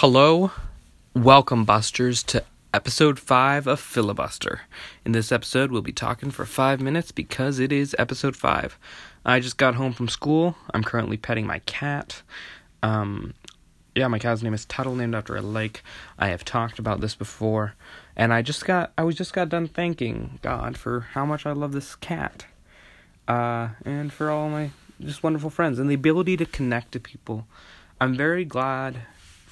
Hello, welcome, Busters, to episode 5 of Filibuster. In this episode, we'll be talking for 5 minutes because it is episode 5. I just got home from school. I'm currently petting my cat. Um, yeah, my cat's name is Tuttle, named after a lake. I have talked about this before, and I just got I was just got done thanking God for how much I love this cat, uh, and for all my just wonderful friends and the ability to connect to people. I'm very glad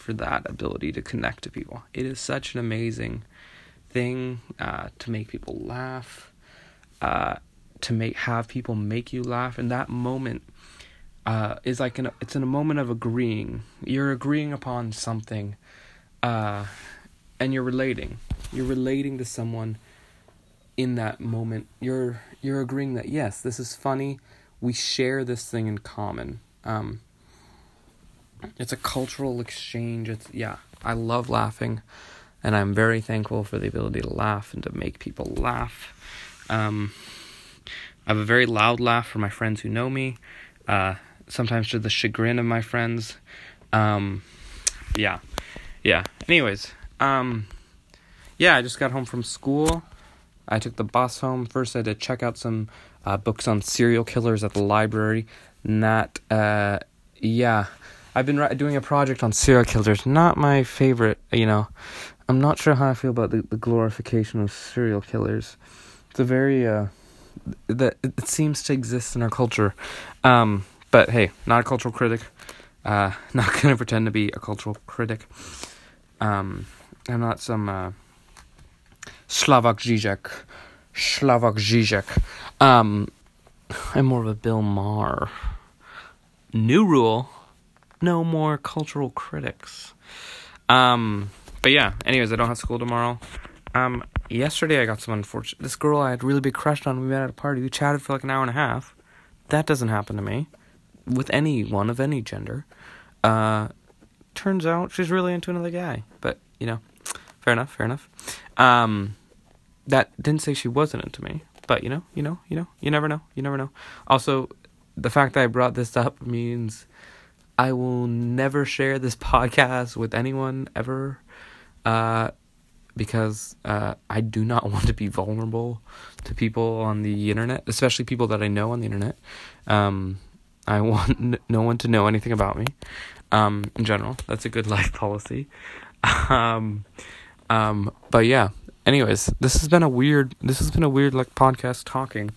for that ability to connect to people. It is such an amazing thing uh, to make people laugh, uh, to make have people make you laugh. And that moment uh, is like an it's in a moment of agreeing. You're agreeing upon something, uh, and you're relating. You're relating to someone in that moment. You're you're agreeing that yes, this is funny. We share this thing in common. Um, it's a cultural exchange. It's yeah, I love laughing, and I'm very thankful for the ability to laugh and to make people laugh. Um, I have a very loud laugh for my friends who know me. Uh, sometimes to the chagrin of my friends. Um, yeah, yeah. Anyways, um, yeah, I just got home from school. I took the bus home. First, I had to check out some uh, books on serial killers at the library. Not, uh, yeah, I've been doing a project on serial killers. Not my favorite, you know. I'm not sure how I feel about the, the glorification of serial killers. It's a very uh, that it seems to exist in our culture. Um, but hey, not a cultural critic. Uh, not gonna pretend to be a cultural critic. Um, I'm not some uh, Slavoj Žižek. Slavoj Žižek. Um, I'm more of a Bill Maher. New rule no more cultural critics. Um, but yeah, anyways, I don't have school tomorrow. Um, yesterday I got some unfortunate. This girl I had really big crush on. We met at a party. We chatted for like an hour and a half. That doesn't happen to me, with anyone of any gender. Uh, turns out she's really into another guy. But you know, fair enough. Fair enough. Um, that didn't say she wasn't into me. But you know, you know, you know, you never know. You never know. Also, the fact that I brought this up means I will never share this podcast with anyone ever uh, because uh, I do not want to be vulnerable to people on the internet, especially people that I know on the internet. Um, I want no one to know anything about me um, in general. That's a good life policy. um, um, but yeah. Anyways, this has been a weird. This has been a weird like podcast talking.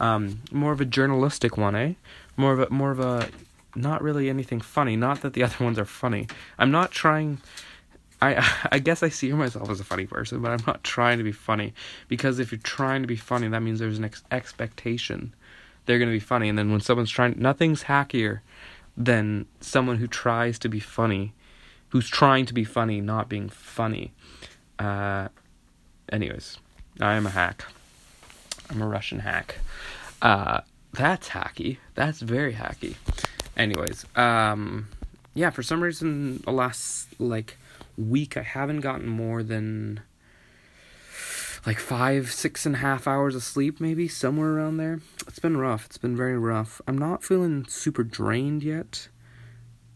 Um, more of a journalistic one, eh? More of a more of a not really anything funny. Not that the other ones are funny. I'm not trying. I I guess I see myself as a funny person, but I'm not trying to be funny because if you're trying to be funny, that means there's an ex- expectation they're gonna be funny, and then when someone's trying, nothing's hackier than someone who tries to be funny, who's trying to be funny, not being funny. Uh, anyways, I am a hack. I'm a Russian hack. Uh, that's hacky. That's very hacky. Anyways, um, yeah, for some reason, the last like week, I haven't gotten more than like five, six and a half hours of sleep, maybe somewhere around there. It's been rough. It's been very rough. I'm not feeling super drained yet,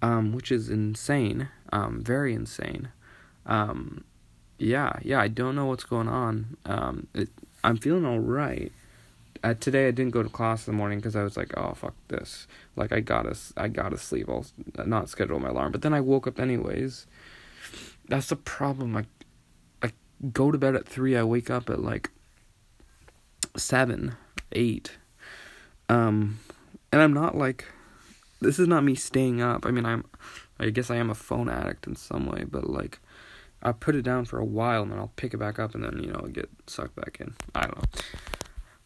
um, which is insane. Um, very insane. Um, yeah, yeah. I don't know what's going on. Um, it, I'm feeling all right uh, today I didn't go to class in the morning because I was like, oh fuck this, like I gotta I gotta sleep. I'll not schedule my alarm. But then I woke up anyways. That's the problem. I I go to bed at three. I wake up at like seven, eight. Um, and I'm not like, this is not me staying up. I mean, I'm, I guess I am a phone addict in some way, but like, I put it down for a while and then I'll pick it back up and then you know get sucked back in. I don't know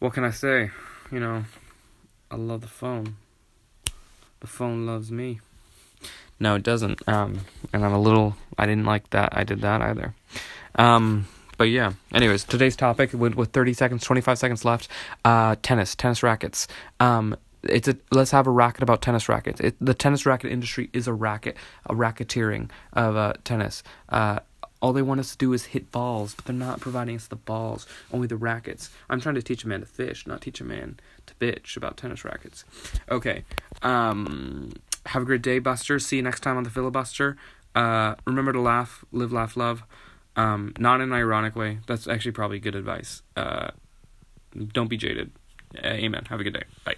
what can I say? You know, I love the phone. The phone loves me. No, it doesn't. Um, and I'm a little. I didn't like that. I did that either. Um, but yeah. Anyways, today's topic with with 30 seconds, 25 seconds left. Uh, tennis, tennis rackets. Um, it's a let's have a racket about tennis rackets. It, the tennis racket industry is a racket, a racketeering of uh, tennis. Uh, all they want us to do is hit balls, but they're not providing us the balls, only the rackets. I'm trying to teach a man to fish, not teach a man to bitch about tennis rackets. Okay. Um, have a great day, Buster. See you next time on the filibuster. Uh, remember to laugh, live, laugh, love. Um, not in an ironic way. That's actually probably good advice. Uh, don't be jaded. Amen. Have a good day. Bye.